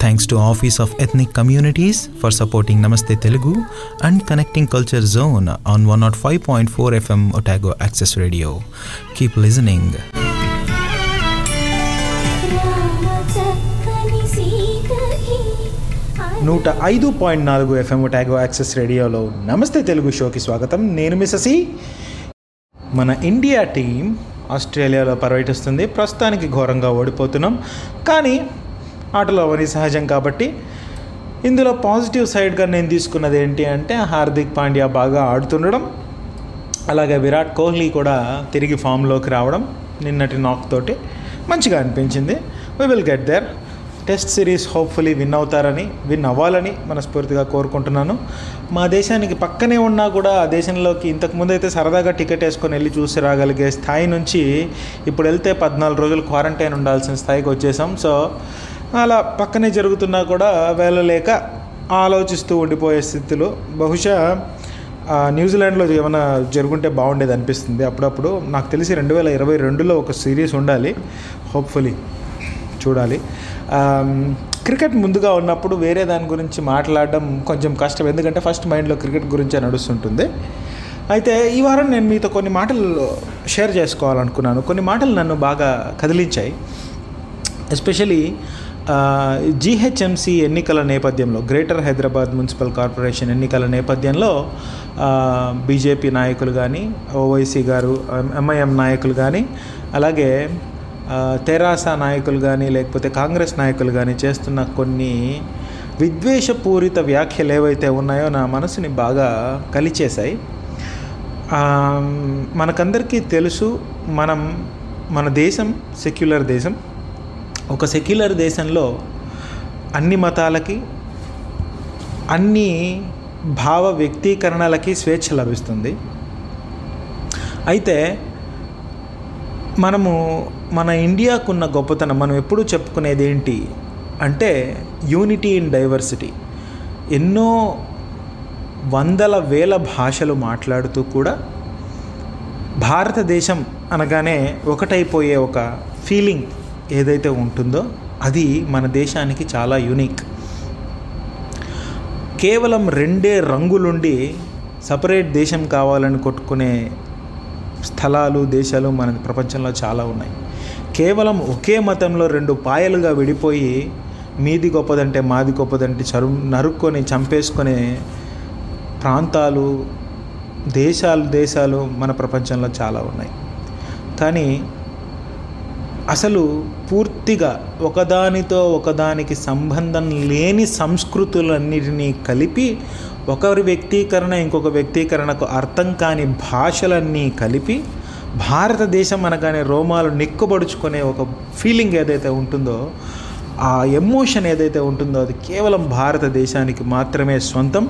Thanks to office of ethnic communities for supporting Namaste Telugu and connecting culture zone on one nought five point four FM Otago access radio keep listening నూట ఐదు point నాలుగు FM ట్యాగో access రేడియోలో నమస్తే తెలుగు షోకి స్వాగతం. నేను మిస్ససి మన India team ఆస్ట్రేలియాలో పర్యటిస్తుంది. ప్రస్తుతానికి ఘోరంగా ఓడిపోతున్నాం. కానీ ఆటలు అవన్నీ సహజం కాబట్టి ఇందులో పాజిటివ్ సైడ్గా నేను తీసుకున్నది ఏంటి అంటే హార్దిక్ పాండ్యా బాగా ఆడుతుండడం అలాగే విరాట్ కోహ్లీ కూడా తిరిగి ఫామ్లోకి రావడం నిన్నటి నాక్ తోటి మంచిగా అనిపించింది. We will get there test series hopefully win అవుతారని విన్ అవ్వాలని మనస్ఫూర్తిగా కోరుకుంటున్నాను. మా దేశానికి పక్కనే ఉన్నా కూడా ఆ దేశంలోకి ఇంతకుముందు అయితే సరదాగా టికెట్ వేసుకొని వెళ్ళి చూసి రాగలిగే స్థాయి నుంచి ఇప్పుడు వెళ్తే పద్నాలుగు రోజులు క్వారంటైన్ ఉండాల్సిన స్థాయికి వచ్చేసాం. సో అలా పక్కనే జరుగుతున్నా కూడా వెళ్ళలేక ఆలోచిస్తూ ఉండిపోయే స్థితిలో బహుశా న్యూజిలాండ్లో ఏమైనా జరుగుంటే బాగుండేది అనిపిస్తుంది. అప్పుడప్పుడు నాకు తెలిసి రెండు వేల ఇరవై రెండులో ఒక సిరీస్ ఉండాలి. హోప్ఫుల్లీ చూడాలి. క్రికెట్ ముందుగా ఉన్నప్పుడు వేరే దాని గురించి మాట్లాడడం కొంచెం కష్టం. ఎందుకంటే ఫస్ట్ మైండ్లో క్రికెట్ గురించే నడుస్తుంటుంది. అయితే ఈ వారం నేను మీతో కొన్ని మాటలు షేర్ చేసుకోవాలనుకున్నాను. కొన్ని మాటలు నన్ను బాగా కదిలించాయి. ఎస్పెషలీ జీహెచ్ఎంసీ ఎన్నికల నేపథ్యంలో గ్రేటర్ హైదరాబాద్ మున్సిపల్ కార్పొరేషన్ ఎన్నికల నేపథ్యంలో బీజేపీ నాయకులు కానీ ఓవైసీ గారు ఎంఐఎం నాయకులు కానీ అలాగే తెరాస నాయకులు కానీ లేకపోతే కాంగ్రెస్ నాయకులు కానీ చేస్తున్న కొన్ని విద్వేషపూరిత వ్యాఖ్యలు ఏవైతే ఉన్నాయో నా మనసుని బాగా కలిచేశాయి. మనకందరికీ తెలుసు మనం మన దేశం సెక్యులర్ దేశం ఒక సెక్యులర్ దేశంలో అన్ని మతాలకి అన్ని భావ వ్యక్తీకరణలకి స్వేచ్ఛ లభిస్తుంది. అయితే మనము మన ఇండియాకున్న గొప్పతనం మనం ఎప్పుడూ చెప్పుకునేది ఏంటి అంటే యూనిటీ ఇన్ డైవర్సిటీ. ఎన్నో వందల వేల భాషలు మాట్లాడుతూ కూడా భారతదేశం అనగానే ఒకటైపోయే ఒక ఫీలింగ్. ఏదైతే ఉంటుందో అది మన దేశానికి చాలా యూనిక్ కేవలం రెండే రంగులుండి సపరేట్ దేశం కావాలని కొట్టుకునే స్థలాలు దేశాలు మన ప్రపంచంలో చాలా ఉన్నాయి. కేవలం ఒకే మతంలో రెండు పాయలుగా విడిపోయి మీది గొప్పదంటే మాది గొప్పదంటే చరు నరుక్కొని చంపేసుకునే ప్రాంతాలు దేశాలు దేశాలు మన ప్రపంచంలో చాలా ఉన్నాయి. కానీ అసలు పూర్తిగా ఒకదానితో ఒకదానికి సంబంధం లేని సంస్కృతులన్నిటినీ కలిపి ఒకరి వ్యక్తీకరణ ఇంకొక వ్యక్తీకరణకు అర్థం కాని భాషలన్నీ కలిపి భారతదేశం అనగానే రోమాలు నిక్కుబడుచుకునే ఒక ఫీలింగ్ ఏదైతే ఉంటుందో ఆ ఎమోషన్ ఏదైతే ఉంటుందో అది కేవలం భారతదేశానికి మాత్రమే సొంతం.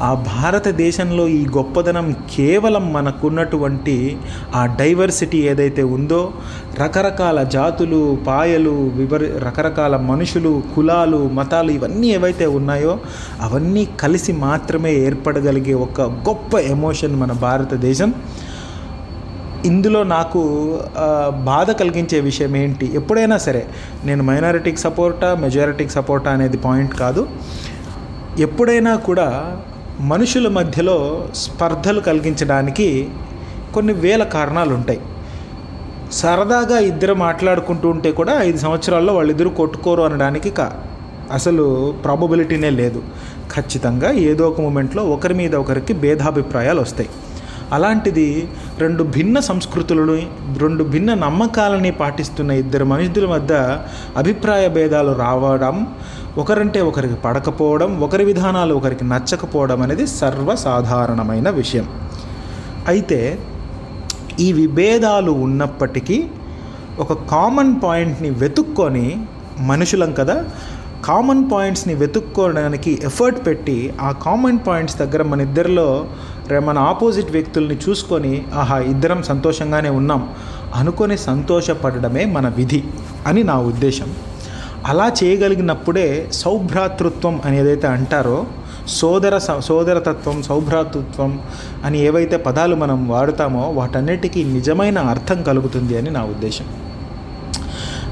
ఆ భారతదేశంలో ఈ గొప్పదనం కేవలం మనకున్నటువంటి ఆ డైవర్సిటీ ఏదైతే ఉందో రకరకాల జాతులు పాయలు వివరి రకరకాల మనుషులు కులాలు మతాలు ఇవన్నీ ఏవైతే ఉన్నాయో అవన్నీ కలిసి మాత్రమే ఏర్పడగలిగే ఒక గొప్ప ఎమోషన్ మన భారతదేశం. ఇందులో నాకు బాధ కలిగించే విషయం ఏంటి? ఎప్పుడైనా సరే నేను మైనారిటీకి సపోర్టా మెజారిటీకి సపోర్టా అనేది పాయింట్ కాదు. ఎప్పుడైనా కూడా మనుషుల మధ్యలో స్పర్ధలు కలిగించడానికి కొన్ని వేల కారణాలు ఉంటాయి. సరదాగా ఇద్దరు మాట్లాడుకుంటూ ఉంటే కూడా ఐదు సంవత్సరాల్లో వాళ్ళిద్దరూ కొట్టుకోరు అనడానికి కా అసలు ప్రాబబిలిటీనే లేదు. ఖచ్చితంగా ఏదో ఒక మూమెంట్లో ఒకరి మీద ఒకరికి భేదాభిప్రాయాలు వస్తాయి. అలాంటిది రెండు భిన్న సంస్కృతులను రెండు భిన్న నమ్మకాలని పాటిస్తున్న ఇద్దరు మనుషుల మధ్య అభిప్రాయ భేదాలు రావడం ఒకరంటే ఒకరికి పడకపోవడం ఒకరి విధానాలు ఒకరికి నచ్చకపోవడం అనేది సర్వసాధారణమైన విషయం. అయితే ఈ విభేదాలు ఉన్నప్పటికీ ఒక కామన్ పాయింట్ని వెతుక్కొని మనుషులం కదా కామన్ పాయింట్స్ని వెతుక్కోవడానికి ఎఫర్ట్ పెట్టి ఆ కామన్ పాయింట్స్ దగ్గర మన ఇద్దరిలో మన ఆపోజిట్ వ్యక్తుల్ని చూసుకొని ఆహా ఇద్దరం సంతోషంగానే ఉన్నాం. అనుకొని సంతోషపడడమే మన విధి అని నా ఉద్దేశం. అలా చేయగలిగినప్పుడే సౌభ్రాతృత్వం అని ఏదైతే అంటారో సోదర స- సోదరతత్వం సౌభ్రాతృత్వం అని ఏవైతే పదాలు మనం వాడుతామో వాటన్నిటికీ నిజమైన అర్థం కలుగుతుంది అని నా ఉద్దేశం.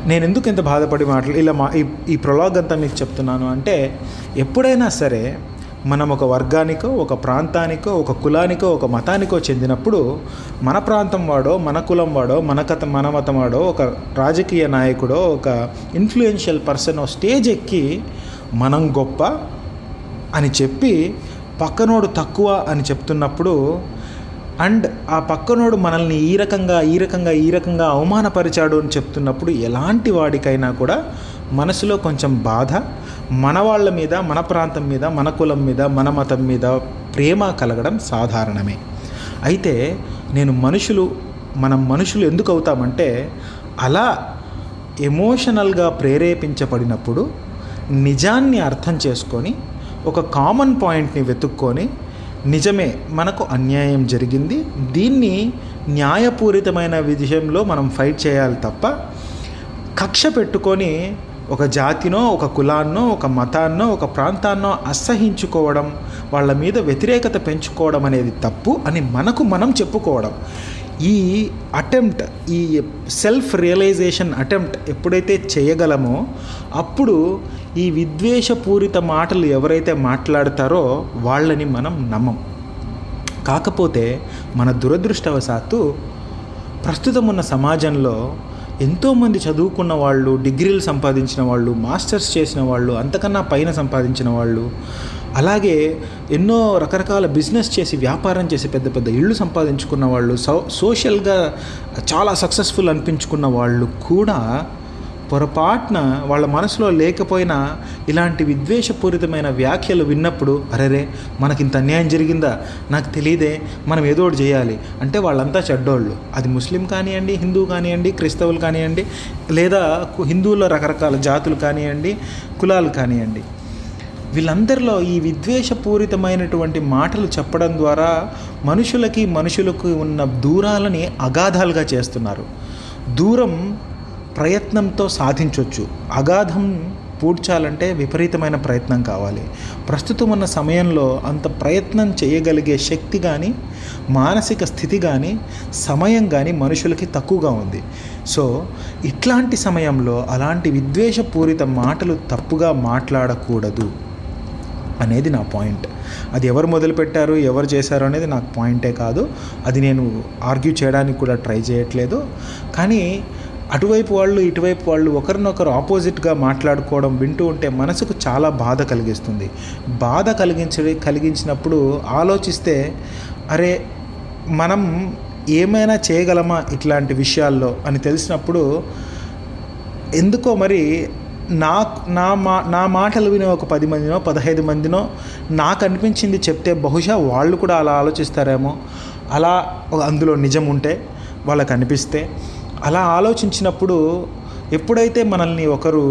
నేను ఎందుకు ఇంత బాధపడి మాటలు ఇలా మా ఈ ఈ ప్రొలాగ్ అంతా మీకు చెప్తున్నాను అంటే ఎప్పుడైనా సరే మనం ఒక వర్గానికో ఒక ప్రాంతానికో ఒక కులానికో ఒక మతానికో చెందినప్పుడు మన ప్రాంతం వాడో మన కులం వాడో మన కథ మన మతం వాడో ఒక రాజకీయ నాయకుడో ఒక ఇన్ఫ్లుయెన్షియల్ పర్సన్ స్టేజ్ ఎక్కి మనం గొప్ప అని చెప్పి పక్కనోడు తక్కువ అని చెప్తున్నప్పుడు అండ్ ఆ పక్కనోడు మనల్ని ఈ రకంగా ఈ రకంగా ఈ రకంగా అవమానపరిచాడు అని చెప్తున్నప్పుడు ఎలాంటి వాడికైనా కూడా మనసులో కొంచెం బాధ మన వాళ్ళ మీద మన ప్రాంతం మీద మన కులం మీద మన మతం మీద ప్రేమ కలగడం సాధారణమే. అయితే నేను మనుషులు మనం మనుషులు ఎందుకు అవుతామంటే అలా ఎమోషనల్గా ప్రేరేపించబడినప్పుడు నిజాన్ని అర్థం చేసుకొని ఒక కామన్ పాయింట్ని వెతుక్కొని నిజమే మనకు అన్యాయం జరిగింది దీన్ని న్యాయపూరితమైన విషయంలో మనం ఫైట్ చేయాలి తప్ప కక్ష పెట్టుకొని ఒక జాతినో ఒక కులాన్నో ఒక మతాన్నో ఒక ప్రాంతాన్నో అసహించుకోవడం వాళ్ళ మీద వ్యతిరేకత పెంచుకోవడం అనేది తప్పు అని మనకు మనం చెప్పుకోవడం. ఈ అటెంప్ట్ ఈ సెల్ఫ్ రియలైజేషన్ అటెంప్ట్ ఎప్పుడైతే చేయగలమో అప్పుడు ఈ విద్వేషపూరిత మాటలు ఎవరైతే మాట్లాడతారో వాళ్ళని మనం నమ్మం. కాకపోతే మన దురదృష్టవశాత్తు ప్రస్తుతం ఉన్న సమాజంలో ఎంతోమంది చదువుకున్న వాళ్ళు డిగ్రీలు సంపాదించిన వాళ్ళు మాస్టర్స్ చేసిన వాళ్ళు అంతకన్నా పైన సంపాదించిన వాళ్ళు అలాగే ఎన్నో రకరకాల బిజినెస్ చేసి వ్యాపారం చేసి పెద్ద పెద్ద ఇళ్ళు సంపాదించుకున్న వాళ్ళు సో సోషల్గా చాలా సక్సెస్ఫుల్ అనిపించుకున్న వాళ్ళు కూడా పొరపాటున వాళ్ళ మనసులో లేకపోయినా ఇలాంటి విద్వేషపూరితమైన వ్యాఖ్యలు విన్నప్పుడు అరెరే మనకి ఇంత అన్యాయం జరిగిందా? నాకు తెలియదే మనం ఏదో ఒకటి చేయాలి. అంటే వాళ్ళంతా చెడ్డోళ్ళు. అది ముస్లిం కానివ్వండి హిందూ కానివ్వండి క్రైస్తవులు కానివ్వండి లేదా హిందువుల్లో హిందువుల రకరకాల జాతులు కానివ్వండి కులాలు కానివ్వండి. వీళ్ళందరిలో ఈ విద్వేషపూరితమైనటువంటి మాటలు చెప్పడం ద్వారా మనుషులకి మనుషులకు ఉన్న దూరాలని అగాధాలుగా చేస్తున్నారు. దూరం ప్రయత్నంతో సాధించవచ్చు అగాధం పూడ్చాలంటే విపరీతమైన ప్రయత్నం కావాలి. ప్రస్తుతం ఉన్న సమయంలో అంత ప్రయత్నం చేయగలిగే శక్తి కానీ మానసిక స్థితి కానీ సమయం కానీ మనుషులకి తక్కువగా ఉంది. సో ఇట్లాంటి సమయంలో అలాంటి విద్వేషపూరిత మాటలు తప్పుగా మాట్లాడకూడదు అనేది నా పాయింట్. అది ఎవరు మొదలుపెట్టారు ఎవరు చేశారు అనేది నాకు పాయింటే కాదు. అది నేను ఆర్గ్యూ చేయడానికి కూడా ట్రై చేయట్లేదు. కానీ అటువైపు వాళ్ళు ఇటువైపు వాళ్ళు ఒకరినొకరు ఆపోజిట్గా మాట్లాడుకోవడం వింటూ ఉంటే మనసుకు చాలా బాధ కలిగిస్తుంది. బాధ కలిగించ కలిగించినప్పుడు ఆలోచిస్తే అరే మనం ఏమైనా చేయగలమా ఇట్లాంటి విషయాల్లో అని తెలిసినప్పుడు ఎందుకో మరి నా నా మా నా మాటలు వినే ఒక పది మందినో పదహైదు మందినో నాకు అనిపించింది చెప్తే బహుశా వాళ్ళు కూడా అలా ఆలోచిస్తారేమో. అలా అందులో నిజం ఉంటే వాళ్ళకు అనిపిస్తే అలా ఆలోచించినప్పుడు ఎప్పుడైతే మనల్ని ఒకరు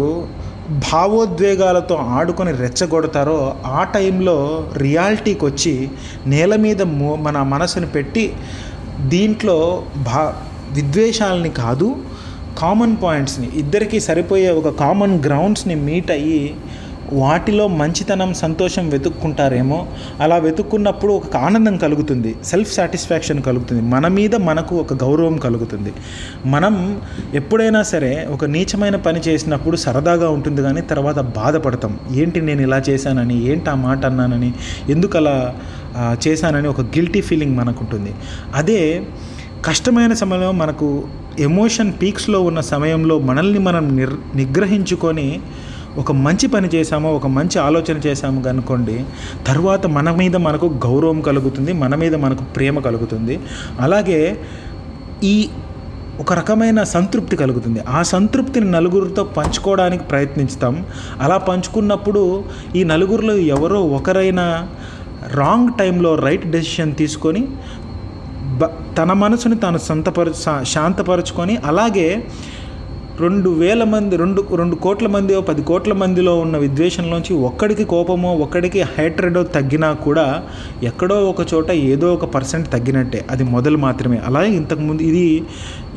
భావోద్వేగాలతో ఆడుకొని రెచ్చగొడతారో ఆ టైంలో రియాలిటీకి వచ్చి నేల మీద మన మనసును పెట్టి దీంట్లో భా విద్వేషాలని కాదు కామన్ పాయింట్స్ని ఇద్దరికి సరిపోయే ఒక కామన్ గ్రౌండ్స్ని మీట్ అయ్యి వాటిలో మంచితనం సంతోషం వెతుక్కుంటారేమో అలా వెతుక్కున్నప్పుడు ఒక ఆనందం కలుగుతుంది సెల్ఫ్ సాటిస్ఫాక్షన్ కలుగుతుంది. మన మీద మనకు ఒక గౌరవం కలుగుతుంది. మనం ఎప్పుడైనా సరే ఒక నీచమైన పని చేసినప్పుడు సరదాగా ఉంటుంది కానీ తర్వాత బాధపడతాం. ఏంటి నేను ఇలా చేశానని ఏంటి ఆ మాట అన్నానని ఎందుకు అలా చేశానని ఒక గిల్టీ ఫీలింగ్ మనకు ఉంటుంది అదే కష్టమైన సమయంలో మనకు ఎమోషన్ పీక్స్లో ఉన్న సమయంలో మనల్ని మనం నిర్ నిగ్రహించుకొని ఒక మంచి పని చేశామో ఒక మంచి ఆలోచన చేశాము అనుకోండి తర్వాత మన మీద మనకు గౌరవం కలుగుతుంది మన మీద మనకు ప్రేమ కలుగుతుంది. అలాగే ఈ ఒక రకమైన సంతృప్తి కలుగుతుంది. ఆ సంతృప్తిని నలుగురితో పంచుకోవడానికి ప్రయత్నిస్తాం. అలా పంచుకున్నప్పుడు ఈ నలుగురిలో ఎవరో ఒకరైనా రాంగ్ టైంలో రైట్ డెసిషన్ తీసుకొని బ తన మనసుని తాను సంతపరు శాంతపరచుకొని అలాగే రెండు వేల మంది రెండు రెండు కోట్ల మంది పది కోట్ల మందిలో ఉన్న విద్వేషంలోంచి ఒక్కడికి కోపమో ఒక్కడికి హైట్రెడో తగ్గినా కూడా ఎక్కడో ఒక చోట ఏదో ఒక పర్సెంట్ తగ్గినట్టే. అది మొదలు మాత్రమే. అలాగే ఇంతకుముందు ఇది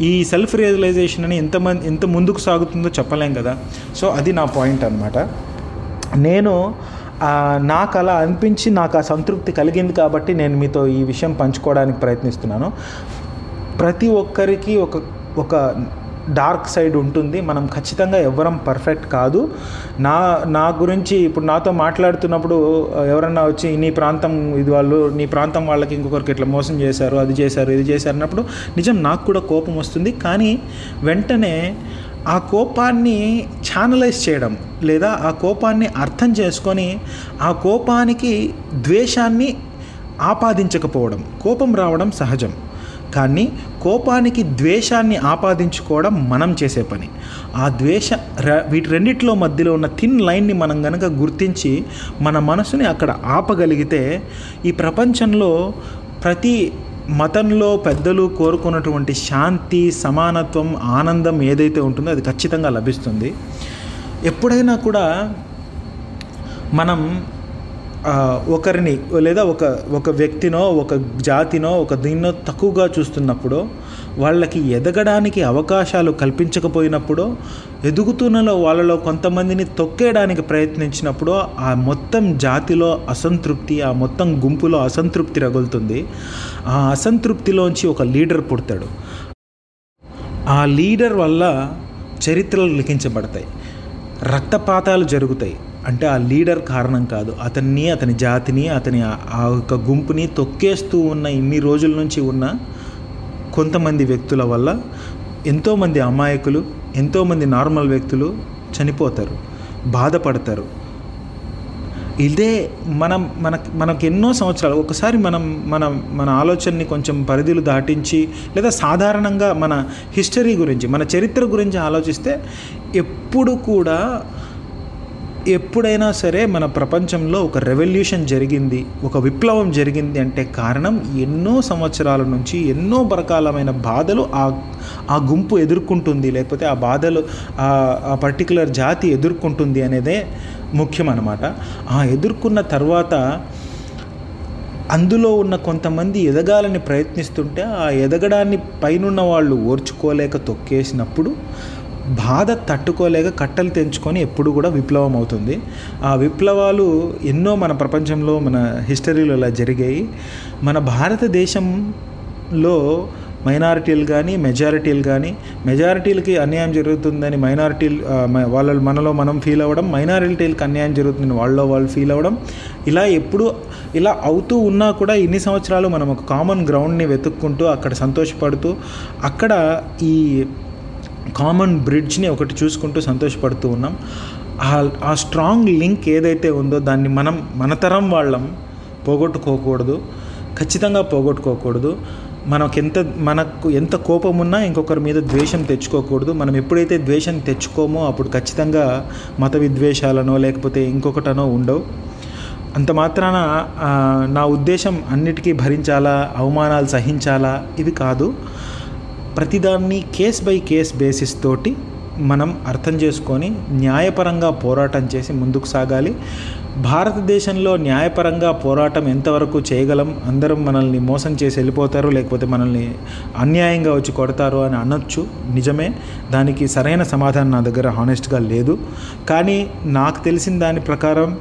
ఈ సెల్ఫ్ రియలైజేషన్ అని ఎంతమంది ఎంత ముందుకు సాగుతుందో చెప్పలేం కదా. సో అది నా పాయింట్ అనమాట నేను నాకు అలా అనిపించి నాకు ఆ సంతృప్తి కలిగింది కాబట్టి నేను మీతో ఈ విషయం పంచుకోవడానికి ప్రయత్నిస్తున్నాను. ప్రతి ఒక్కరికి ఒక ఒక డార్క్ సైడ్ ఉంటుంది. మనం ఖచ్చితంగా ఎవరం పర్ఫెక్ట్ కాదు. నా నా గురించి ఇప్పుడు నాతో మాట్లాడుతున్నప్పుడు ఎవరన్నా వచ్చి నీ ప్రాంతం ఇది వాళ్ళు నీ ప్రాంతం వాళ్ళకి ఇంకొకరికి ఇట్లా మోసం చేశారు అది చేశారు ఇది చేశారు అన్నప్పుడు నిజం నాకు కూడా కోపం వస్తుంది. కానీ వెంటనే ఆ కోపాన్ని ఛానలైజ్ చేయడం లేదా ఆ కోపాన్ని అర్థం చేసుకొని ఆ కోపానికి ద్వేషాన్ని ఆపాదించకపోవడం కోపం రావడం సహజం. కానీ కోపానికి ద్వేషాన్ని ఆపాదించుకోవడం మనం చేసే పని. ఆ ద్వేష వీటి రెండిట్లో మధ్యలో ఉన్న థిన్ లైన్ని మనం గనక గుర్తించి మన మనసుని అక్కడ ఆపగలిగితే ఈ ప్రపంచంలో ప్రతి మతంలో పెద్దలు కోరుకున్నటువంటి శాంతి సమానత్వం ఆనందం ఏదైతే ఉంటుందో అది ఖచ్చితంగా లభిస్తుంది. ఎప్పుడైనా కూడా మనం ఒకరిని లేదా ఒక ఒక వ్యక్తినో ఒక జాతినో ఒక దీన్నో తక్కువగా చూస్తున్నప్పుడు వాళ్ళకి ఎదగడానికి అవకాశాలు కల్పించకపోయినప్పుడు ఎదుగుతున్నలో వాళ్ళలో కొంతమందిని తొక్కేయడానికి ప్రయత్నించినప్పుడు ఆ మొత్తం జాతిలో అసంతృప్తి ఆ మొత్తం గుంపులో అసంతృప్తి రగులుతుంది. ఆ అసంతృప్తిలోంచి ఒక లీడర్ పుడతాడు. ఆ లీడర్ వల్ల చరిత్రలు లిఖించబడతాయి. రక్తపాతాలు జరుగుతాయి. అంటే ఆ లీడర్ కారణం కాదు. అతన్ని అతని జాతిని అతని ఆ- యొక్క గుంపుని తొక్కేస్తూ ఉన్న ఇన్ని రోజుల నుంచి ఉన్న కొంతమంది వ్యక్తుల వల్ల ఎంతోమంది అమాయకులు ఎంతోమంది నార్మల్ వ్యక్తులు చనిపోతారు బాధపడతారు. ఇదే మనం మన మనకు ఎన్నో సంవత్సరాలు ఒకసారి మనం మన మన ఆలోచనని కొంచెం పరిధులు దాటించి లేదా సాధారణంగా మన హిస్టరీ గురించి మన చరిత్ర గురించి ఆలోచిస్తే ఎప్పుడు కూడా ఎప్పుడైనా సరే మన ప్రపంచంలో ఒక రెవల్యూషన్ జరిగింది ఒక విప్లవం జరిగింది అంటే కారణం ఎన్నో సంవత్సరాల నుంచి ఎన్నో రకాలమైన బాధలు ఆ ఆ గుంపు ఎదుర్కొంటుంది లేకపోతే ఆ బాధలు ఆ పర్టికులర్ జాతి ఎదుర్కొంటుంది అనేదే ముఖ్యం అనమాట ఆ ఎదుర్కొన్న తర్వాత అందులో ఉన్న కొంతమంది ఎదగాలని ప్రయత్నిస్తుంటే ఆ ఎదగడాన్ని పైనున్న వాళ్ళు ఓర్చుకోలేక తొక్కేసినప్పుడు బాధ తట్టుకోలేక కట్టలు తెంచుకొని ఎప్పుడు కూడా విప్లవం అవుతుంది. ఆ విప్లవాలు ఎన్నో మన ప్రపంచంలో మన హిస్టరీలో ఇలా జరిగాయి. మన భారతదేశంలో మైనారిటీలు కానీ మెజారిటీలు కానీ మెజారిటీలకి అన్యాయం జరుగుతుందని మైనారిటీలు వాళ్ళ మనలో మనం ఫీల్ అవ్వడం మైనారిటీలకు అన్యాయం జరుగుతుందని వాళ్ళలో వాళ్ళు ఫీల్ అవ్వడం ఇలా ఎప్పుడు ఇలా అవుతూ ఉన్నా కూడా ఇన్ని సంవత్సరాలు మనం ఒక కామన్ గ్రౌండ్ని వెతుక్కుంటూ అక్కడ సంతోషపడుతూ అక్కడ ఈ కామన్ బ్రిడ్జ్ని ఒకటి చూసుకుంటూ సంతోషపడుతూ ఉన్నాం. ఆ- ఆ స్ట్రాంగ్ లింక్ ఏదైతే ఉందో దాన్ని మనం మన తరం వాళ్ళం పోగొట్టుకోకూడదు. ఖచ్చితంగా పోగొట్టుకోకూడదు. మనకు ఎంత మనకు ఎంత కోపం ఉన్నా ఇంకొకరి మీద ద్వేషం తెచ్చుకోకూడదు. మనం ఎప్పుడైతే ద్వేషం తెచ్చుకోమో అప్పుడు ఖచ్చితంగా మత విద్వేషాలనో లేకపోతే ఇంకొకటనో ఉండవు. అంత మాత్రాన నా ఉద్దేశం అన్నిటికీ భరించాలా అవమానాలు సహించాలా? ఇవి కాదు. ప్రతిదాన్ని కేస్ బై కేస్ బేసిస్ తోటి మనం అర్థం చేసుకొని న్యాయపరంగా పోరాటం చేసి ముందుకు సాగాలి. భారతదేశంలో న్యాయపరంగా పోరాటం ఎంతవరకు చేయగలం? అందరం మనల్ని మోసం చేసి వెళ్ళిపోతారు లేకపోతే మనల్ని అన్యాయంగా వచ్చి కొడతారు అని అనొచ్చు. నిజమే. దానికి సరైన సమాధానం నా దగ్గర హానెస్ట్గా లేదు. కానీ నాకు తెలిసిన దాని ప్రకారం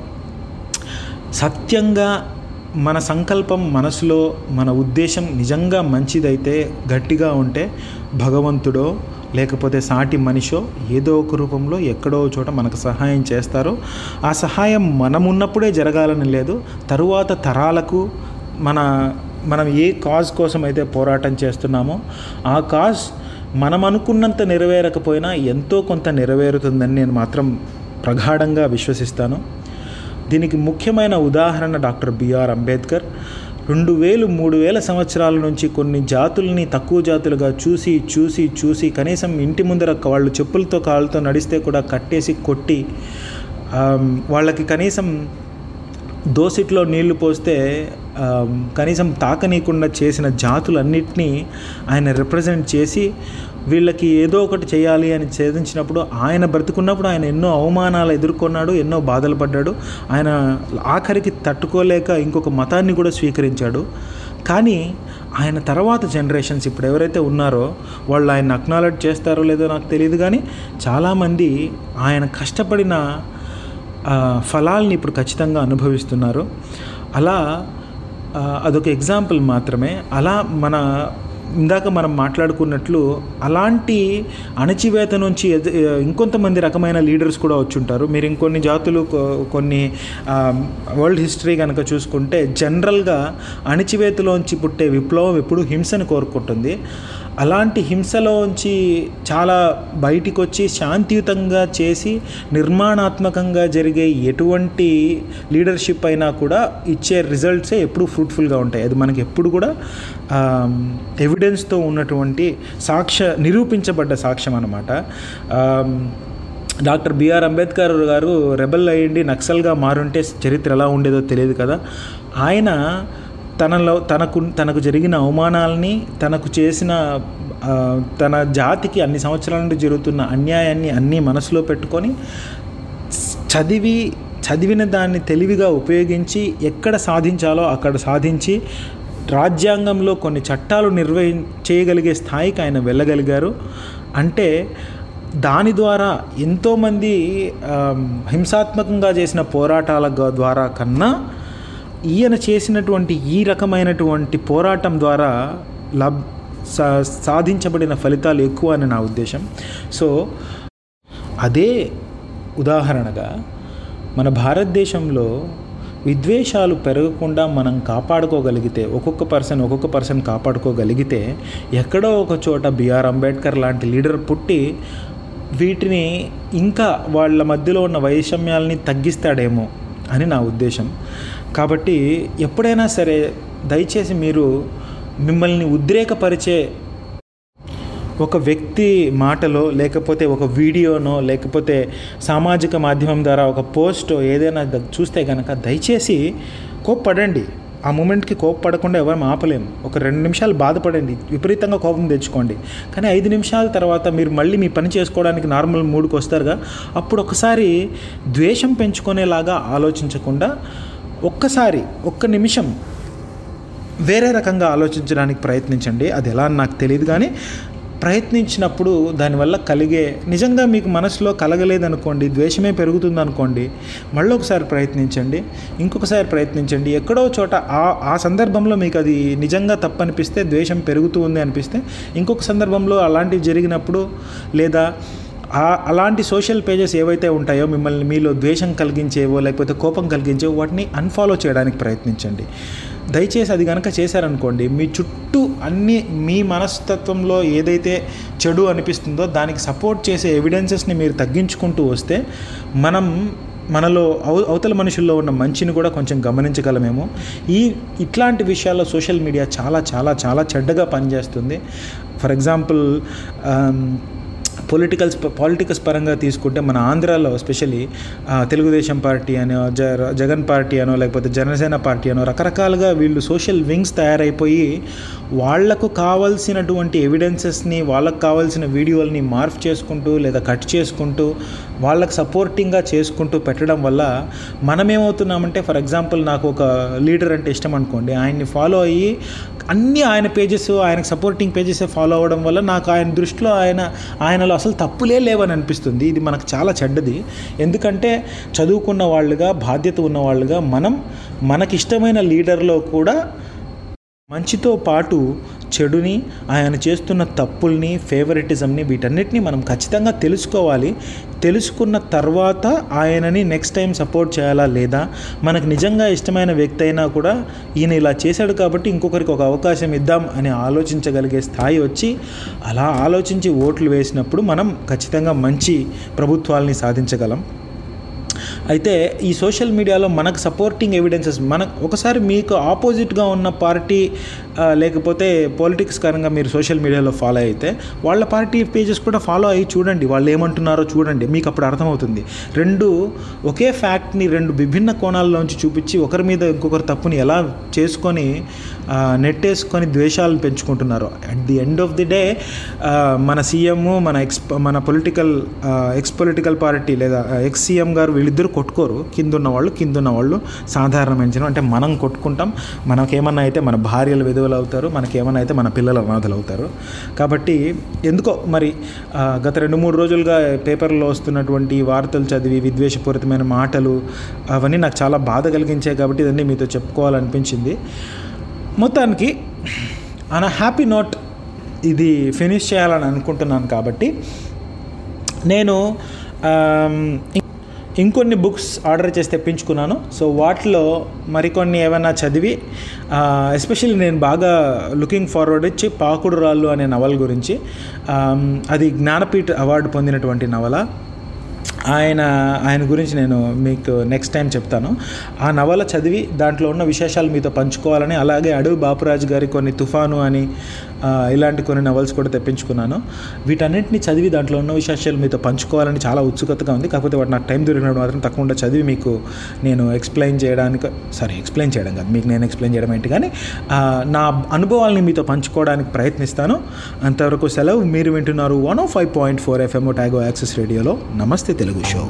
సత్యంగా మన సంకల్పం మనసులో మన ఉద్దేశం నిజంగా మంచిదైతే గట్టిగా ఉంటే భగవంతుడో లేకపోతే సాటి మనిషో ఏదో ఒక రూపంలో ఎక్కడో చోట మనకు సహాయం చేస్తారో. ఆ సహాయం మనం ఉన్నప్పుడే జరగాలని లేదు. తరువాత తరాలకు మన మనం ఏ కాజ్ కోసం అయితే పోరాటం చేస్తున్నామో ఆ కాజ్ మనం అనుకున్నంత నెరవేరకపోయినా ఎంతో కొంత నెరవేరుతుందని నేను మాత్రం ప్రగాఢంగా విశ్వసిస్తాను. దీనికి ముఖ్యమైన ఉదాహరణ డాక్టర్ బిఆర్ అంబేద్కర్. రెండు వేలు మూడు వేల సంవత్సరాల నుంచి కొన్ని జాతుల్ని తక్కువ జాతులుగా చూసి చూసి చూసి కనీసం ఇంటి ముందర వాళ్ళు చెప్పులతో కాళ్ళతో నడిస్తే కూడా కట్టేసి కొట్టి వాళ్ళకి కనీసం దోసిట్లో నీళ్ళు పోస్తే కనీసం తాకనీయకుండా చేసిన జాతులన్నిటినీ ఆయన రిప్రజెంట్ చేసి వీళ్ళకి ఏదో ఒకటి చేయాలి అని ఛేదించినప్పుడు ఆయన బ్రతుకున్నప్పుడు ఆయన ఎన్నో అవమానాలు ఎదుర్కొన్నాడు ఎన్నో బాధలు పడ్డాడు. ఆయన ఆఖరికి తట్టుకోలేక ఇంకొక మతాన్ని కూడా స్వీకరించాడు. కానీ ఆయన తర్వాత జనరేషన్స్ ఇప్పుడు ఎవరైతే ఉన్నారో వాళ్ళు ఆయన అక్నాలెడ్జ్ చేస్తారో లేదో నాకు తెలియదు కానీ చాలామంది ఆయన కష్టపడిన ఫలాల్ని ఇప్పుడు ఖచ్చితంగా అనుభవిస్తున్నారు. అలా అదొక ఎగ్జాంపుల్ మాత్రమే. అలా మన ఇందాక మనం మాట్లాడుకున్నట్లు అలాంటి అణచివేత నుంచి ఇంకొంతమంది రకమైన లీడర్స్ కూడా వచ్చుంటారు. మీరు ఇంకొన్ని జాతులు కొన్ని వరల్డ్ హిస్టరీ కనుక చూసుకుంటే జనరల్గా అణచివేతలోంచి పుట్టే విప్లవం ఎప్పుడు హింసను కోరుకుంటుంది. అలాంటి హింసలోంచి చాలా బయటికి వచ్చి శాంతియుతంగా చేసి నిర్మాణాత్మకంగా జరిగే ఎటువంటి లీడర్షిప్ అయినా కూడా ఇచ్చే రిజల్ట్సే ఎప్పుడూ ఫ్రూట్ఫుల్గా ఉంటాయి. అది మనకి ఎప్పుడు కూడా ఎవిడెన్స్తో ఉన్నటువంటి సాక్ష్య నిరూపించబడ్డ సాక్ష్యం అన్నమాట. డాక్టర్ బిఆర్ అంబేద్కర్ గారు రెబల్ అయ్యండి నక్సల్గా మారుంటే చరిత్ర ఎలా ఉండేదో తెలియదు కదా. ఆయన తనలో తనకు తనకు జరిగిన అవమానాలని తనకు చేసిన తన జాతికి అన్ని సంవత్సరాల నుండి జరుగుతున్న అన్యాయాన్ని అన్నీ మనసులో పెట్టుకొని చదివి చదివిన దాన్ని తెలివిగా ఉపయోగించి ఎక్కడ సాధించాలో అక్కడ సాధించి రాజ్యాంగంలో కొన్ని చట్టాలు నిర్వహి చేయగలిగే స్థాయికి ఆయన వెళ్ళగలిగారు. అంటే దాని ద్వారా ఎంతోమంది హింసాత్మకంగా చేసిన పోరాటాల ద్వారా కన్నా ఈయన చేసినటువంటి ఈ రకమైనటువంటి పోరాటం ద్వారా లబ్ సా సాధించబడిన ఫలితాలు ఎక్కువ అని నా ఉద్దేశం. సో అదే ఉదాహరణగా మన భారతదేశంలో విద్వేషాలు పెరగకుండా మనం కాపాడుకోగలిగితే ఒక్కొక్క పర్సన్ ఒక్కొక్క పర్సన్ కాపాడుకోగలిగితే ఎక్కడో ఒక చోట బిఆర్ అంబేద్కర్ లాంటి లీడర్ పుట్టి వీటిని ఇంకా వాళ్ళ మధ్యలో ఉన్న వైషమ్యాలని తగ్గిస్తాడేమో అని నా ఉద్దేశం. కాబట్టి ఎప్పుడైనా సరే దయచేసి మీరు మిమ్మల్ని ఉద్రేకపరిచే ఒక వ్యక్తి మాటలో లేకపోతే ఒక వీడియోనో లేకపోతే సామాజిక మాధ్యమం ద్వారా ఒక పోస్టో ఏదైనా చూస్తే కనుక దయచేసి కోప్పడండి. ఆ మూమెంట్కి కోప్పడకుండా ఎవరు ఆపలేము ఒక రెండు నిమిషాలు బాధపడండి. విపరీతంగా కోపం తెచ్చుకోండి. కానీ ఐదు నిమిషాల తర్వాత మీరు మళ్ళీ మీ పని చేసుకోవడానికి నార్మల్ మూడ్కి వస్తారుగా అప్పుడు ఒకసారి ద్వేషం పెంచుకునేలాగా ఆలోచించకుండా ఒక్కసారి ఒక్క నిమిషం వేరే రకంగా ఆలోచించడానికి ప్రయత్నించండి. అది ఎలా అని నాకు తెలియదు కానీ ప్రయత్నించినప్పుడు దానివల్ల కలిగే నిజంగా మీకు మనసులో కలగలేదనుకోండి ద్వేషమే పెరుగుతుంది అనుకోండి మళ్ళీ ఒకసారి ప్రయత్నించండి ఇంకొకసారి ప్రయత్నించండి. ఎక్కడో చోట ఆ ఆ సందర్భంలో మీకు అది నిజంగా తప్పనిపిస్తే ద్వేషం పెరుగుతూ ఉంది అనిపిస్తే ఇంకొక సందర్భంలో అలాంటివి జరిగినప్పుడు లేదా అలాంటి సోషల్ పేజెస్ ఏవైతే ఉంటాయో మిమ్మల్ని మీలో ద్వేషం కలిగించేవో లేకపోతే కోపం కలిగించేవో వాటిని అన్ఫాలో చేయడానికి ప్రయత్నించండి. దయచేసి అది కనుక చేశారనుకోండి మీ చుట్టూ అన్ని మీ మనస్తత్వంలో ఏదైతే చెడు అనిపిస్తుందో దానికి సపోర్ట్ చేసే ఎవిడెన్సెస్ని మీరు తగ్గించుకుంటూ వస్తే మనం మనలో అవ అవతల మనుషుల్లో ఉన్న మంచిని కూడా కొంచెం గమనించగలమేమో. ఈ ఇట్లాంటి విషయాల్లో సోషల్ మీడియా చాలా చాలా చాలా చెడ్డగా పనిచేస్తుంది. ఫర్ ఎగ్జాంపుల్ పొలిటికల్స్ పాలిటికల్స్ పరంగా తీసుకుంటే మన ఆంధ్రాలో ఎస్పెషలీ తెలుగుదేశం పార్టీ అనో జ జగన్ పార్టీ అనో లేకపోతే జనసేన పార్టీ అనో రకరకాలుగా వీళ్ళు సోషల్ వింగ్స్ తయారైపోయి వాళ్ళకు కావాల్సినటువంటి ఎవిడెన్సెస్ని వాళ్ళకు కావాల్సిన వీడియోల్ని మార్ఫ్ చేసుకుంటూ లేదా కట్ చేసుకుంటూ వాళ్ళకి సపోర్టింగ్గా చేసుకుంటూ పెట్టడం వల్ల మనమేమవుతున్నామంటే ఫర్ ఎగ్జాంపుల్ నాకు ఒక లీడర్ అంటే ఇష్టం అనుకోండి ఆయన్ని ఫాలో అయ్యి అన్ని ఆయన పేజెస్ ఆయనకు సపోర్టింగ్ పేజెస్ ఫాలో అవ్వడం వల్ల నాకు ఆయన దృష్టిలో ఆయన ఆయనలో అసలు తప్పులే లేవని అనిపిస్తుంది. ఇది మనకు చాలా చెడ్డది. ఎందుకంటే చదువుకున్న వాళ్ళుగా బాధ్యత ఉన్నవాళ్ళుగా మనం మనకిష్టమైన లీడర్లో కూడా మంచితో పాటు చెడుని ఆయన చేస్తున్న తప్పుల్ని ఫేవరెటిజంని వీటన్నిటిని మనం ఖచ్చితంగా తెలుసుకోవాలి. తెలుసుకున్న తర్వాత ఆయనని నెక్స్ట్ టైం సపోర్ట్ చేయాలా లేదా? మనకు నిజంగా ఇష్టమైన వ్యక్తి అయినా కూడా ఈయన ఇలా చేశాడు కాబట్టి ఇంకొకరికి ఒక అవకాశం ఇద్దాం అని ఆలోచించగలిగే స్థాయి వచ్చి అలా ఆలోచించి ఓట్లు వేసినప్పుడు మనం ఖచ్చితంగా మంచి ప్రభుత్వాల్ని సాధించగలం. అయితే ఈ సోషల్ మీడియాలో మనకు సపోర్టింగ్ ఎవిడెన్సెస్ మన ఒకసారి మీకు ఆపోజిట్గా ఉన్న పార్టీ లేకపోతే పాలిటిక్స్ కారణంగా మీరు సోషల్ మీడియాలో ఫాలో అయితే వాళ్ళ పార్టీ పేజెస్ కూడా ఫాలో అయ్యి చూడండి. వాళ్ళు ఏమంటున్నారో చూడండి. మీకు అప్పుడు అర్థమవుతుంది. రెండు ఒకే ఫ్యాక్ట్ని రెండు విభిన్న కోణాల్లోంచి చూపించి ఒకరి మీద ఇంకొకరు తప్పుని ఎలా చేసుకొని నెట్టేసుకొని ద్వేషాలను పెంచుకుంటున్నారో. At the end of the day మన సీఎం మన ఎక్స్ మన పొలిటికల్ ఎక్స్ పొలిటికల్ పార్టీ లేదా ఎక్స్ సీఎం గారు వీళ్ళిద్దరు కొట్టుకోరు. కింద ఉన్న వాళ్ళు కింద ఉన్న వాళ్ళు సాధారణ జనం. అంటే మనం కొట్టుకుంటాం. మనకేమన్నా అయితే మన భార్యలు విధువులు అవుతారు మనకేమన్నా అయితే మన పిల్లలు అనాథలు అవుతారు కాబట్టి ఎందుకో మరి గత రెండు మూడు రోజులుగా పేపర్లో వస్తున్నటువంటి వార్తలు చదివి విద్వేషపూరితమైన మాటలు అవన్నీ నాకు చాలా బాధ కలిగించాయి కాబట్టి ఇదన్నీ మీతో చెప్పుకోవాలనిపించింది. మొత్తానికి అన్ హ్యాపీ నోట్ ఇది ఫినిష్ చేయాలని అనుకుంటున్నాను కాబట్టి నేను ఇంకొన్ని బుక్స్ ఆర్డర్ చేసి తెప్పించుకున్నాను. సో వాటిలో మరికొన్ని ఏమైనా చదివి ఎస్పెషల్లీ నేను బాగా లుకింగ్ ఫార్వర్డ్ ఇచ్చి పాకుడు రాళ్ళు అనే నవల గురించి అది జ్ఞానపీఠ అవార్డు పొందినటువంటి నవల. ఆయన ఆయన గురించి నేను మీకు నెక్స్ట్ టైం చెప్తాను. ఆ నవల చదివి దాంట్లో ఉన్న విశేషాలు మీతో పంచుకోవాలని అలాగే అడవి బాపురాజు గారి కొన్ని తుఫాను అని ఇలాంటి కొన్ని నవల్స్ కూడా తెప్పించుకున్నాను. వీటన్నిటిని చదివి దాంట్లో ఉన్న విశేషాలు మీతో పంచుకోవాలని చాలా ఉత్సుకతగా ఉంది. కాకపోతే వాటి నాకు టైం దొరికినప్పుడు మాత్రం తక్కువగా చదివి మీకు నేను ఎక్స్ప్లెయిన్ చేయడానికి సారీ ఎక్స్ప్లెయిన్ చేయడం కాదు. మీకు నేను ఎక్స్ప్లెయిన్ చేయడం ఏంటి కానీ నా అనుభవాల్ని మీతో పంచుకోవడానికి ప్రయత్నిస్తాను. అంతవరకు సెలవు. మీరు వింటున్నారు one oh oh five point four FM Otago access రేడియోలో నమస్తే తెలుగు షో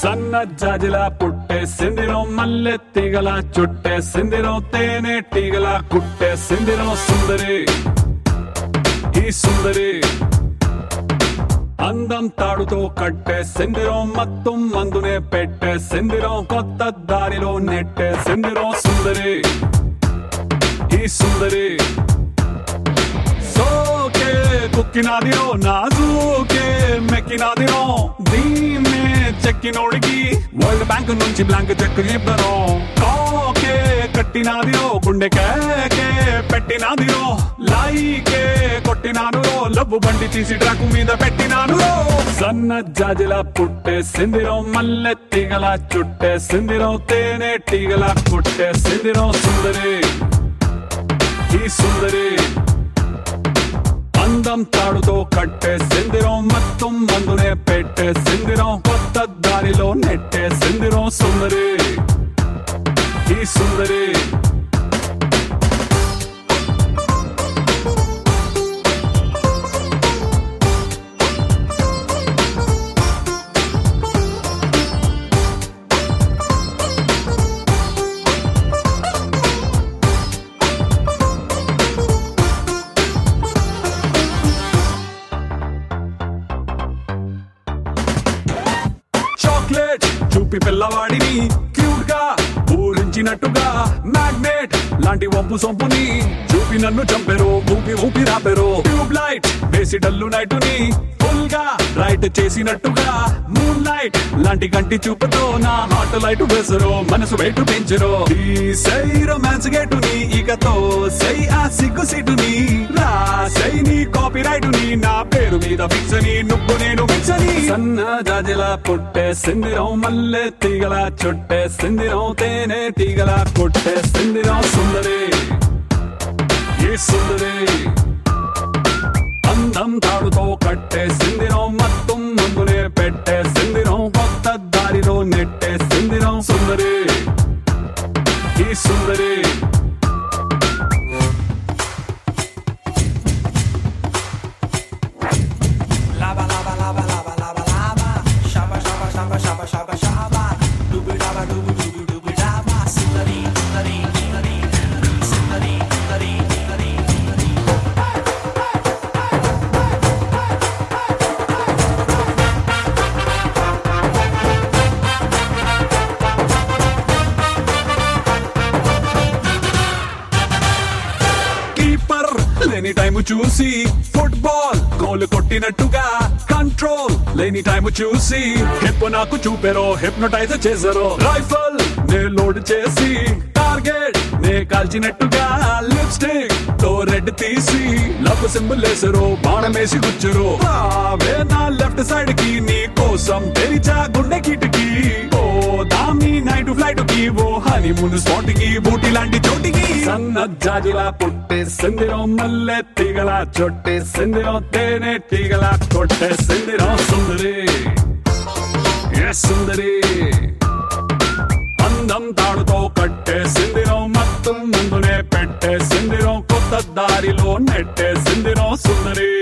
సన్న జాజిలా పుట్టే సిందిరో మల్లె తీగల చుట్టే సిందిరో తేనె టీగల కుట్టే సిందిరో సుందరి ఈ సుందరి అందం తాడుతో కట్టే సిందిరో మత్తం మందునే పెట్టే సిందిరో కొత్త దారిలో నెట్టే సిందిరో సుందరి ఈ సుందరి సోకే కుక్కినాదిరో నాజూకే మెక్కినాదిరో. దీన్నే చెక్కినోడికి వరల్డ్ బ్యాంక్ నుంచి బ్లాంక్ చెక్ ఇవ్వరు కాకే కట్టినాదిరో గుండె కేకే పెట్టినాదిరో. లైకే కొట్టినాను లబ్బు బండి తీసి ట్రాక్ మీద పెట్టినాను సన్న జాజిల పుట్టే సిందిరో మల్లె తీగల చుట్టే సిందిరో తేనె టీగల పుట్టే సిందిరో సుందరి. ఈ సుందరి. అందం తాడుతో కట్టే సిందిరం మొత్తం మందునే పెట్టే సిందిరం కొత్త దారిలో నెట్టే సిందిరం సుందరి ఈ సుందరి లాంటి వంపు సొంపుని చూపి నన్ను చంపెరు ఊపి ఊపి రాపెరు. Tube light. చేసి డల్లు నైటుని ఫుల్గా రైట్ చేసినట్టుగా మూన్ లైట్ లాంటి కంటి చూపుతో నా హార్ట్ లైట్ వేసరో మనసు వెయిట్ పెంచరో. ఈ సై రొమాన్స్ గేటుని ఇకతో సై ఆ సిగ్గు సిటుని రా సై నీ కాపీ రైటుని నా పేరు మీద ఫిక్స్ నువ్వు నేను ఫిక్స్ సన్న జాజిలా పుట్టే సిందిరం మల్లె తీగల చుట్టే సిందిరం తేనె తీగల కొట్టే సిందిరం. సుందరే ఏ సుందరే. అందం తాడుతో కట్టే గోల్ కంట్రోల్ లేని టైం చూసి హిప్ నాకు చూపెరో హిప్నోటైజ్ చేసారో రైఫల్ నే లోడ్ చేసి టార్గెట్ నే కాల్చినట్టుగా లిప్స్టిక్ తో రెడ్ తీసి లవ్ సింబల్ వేసరో బాణమేసి గుచ్చరో. రావే నా లెఫ్ట్ సైడ్కి నీ కోసం తెరిచా గుండె కిటికీ. ఓ దామి నైట్ ఫ్లైట్కి ఓ హనీమూన్ స్పాట్కి బూటి లాంటి చోటికి. సన్న జాజిలా పుట్టే సిందిరో మల్లె తీగల చొట్టే సిందిరో తేనె తీగల కొట్టే సిందిరో సుందరి. ఏ సుందరి. అందం తాడుతో కట్టే సిందిరో సిందిరో కొత్త దారిలో నెట్టే సిందిరో.